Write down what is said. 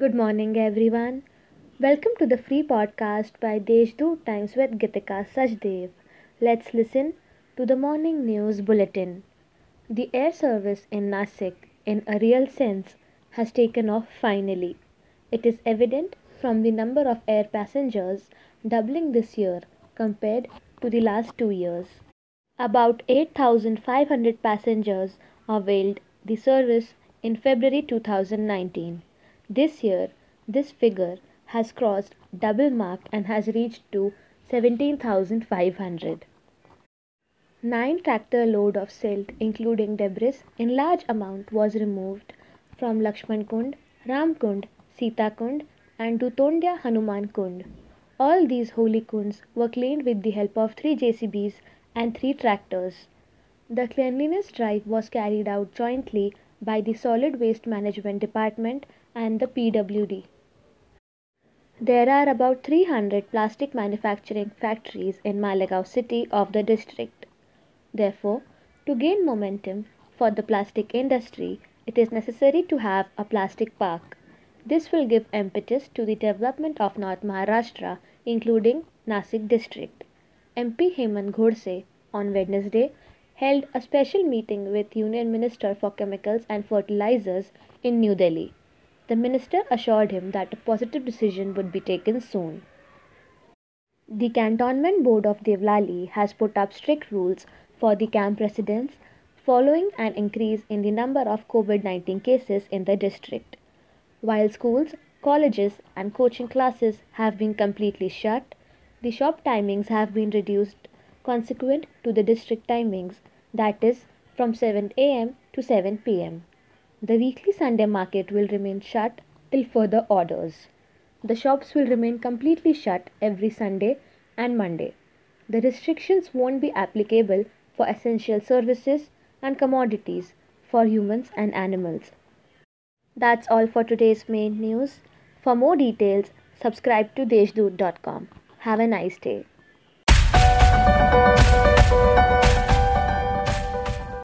Good morning, everyone. Welcome to the free podcast by Deshdoot Times with Gitika Sajdev. Let's listen to the morning news bulletin. The air service in Nasik, in a real sense, has taken off finally. It is evident from the number of air passengers doubling this year compared to the last two years. About 8,500 passengers availed the service in February 2019. This year, this figure has crossed double mark and has reached to 17,500. Nine tractor load of silt, including debris in large amount, was removed from Lakshman Kund, Ram Kund, Sita Kund, and Dutondia Hanuman Kund. All these holy kunds were cleaned with the help of three JCBs and three tractors. The cleanliness drive was carried out jointly by the Solid Waste Management Department and the PWD. There are about 300 plastic manufacturing factories in Malegaon city of the district. Therefore, to gain momentum for the plastic industry, it is necessary to have a plastic park. This will give impetus to the development of North Maharashtra, including Nasik district. MP Hemant Godse on Wednesday held a special meeting with Union Minister for Chemicals and Fertilizers in New Delhi. The minister assured him that a positive decision would be taken soon. The Cantonment Board of Devlali has put up strict rules for the camp residents following an increase in the number of COVID 19 cases in the district. While schools, colleges, and coaching classes have been completely shut, the shop timings have been reduced consequent to the district timings, that is, from 7 am to 7 pm. The weekly Sunday market will remain shut till further orders. The shops will remain completely shut every Sunday and Monday. The restrictions won't be applicable for essential services and commodities for humans and animals. That's all for today's main news. For more details, subscribe to deshdoot.com. Have a nice day.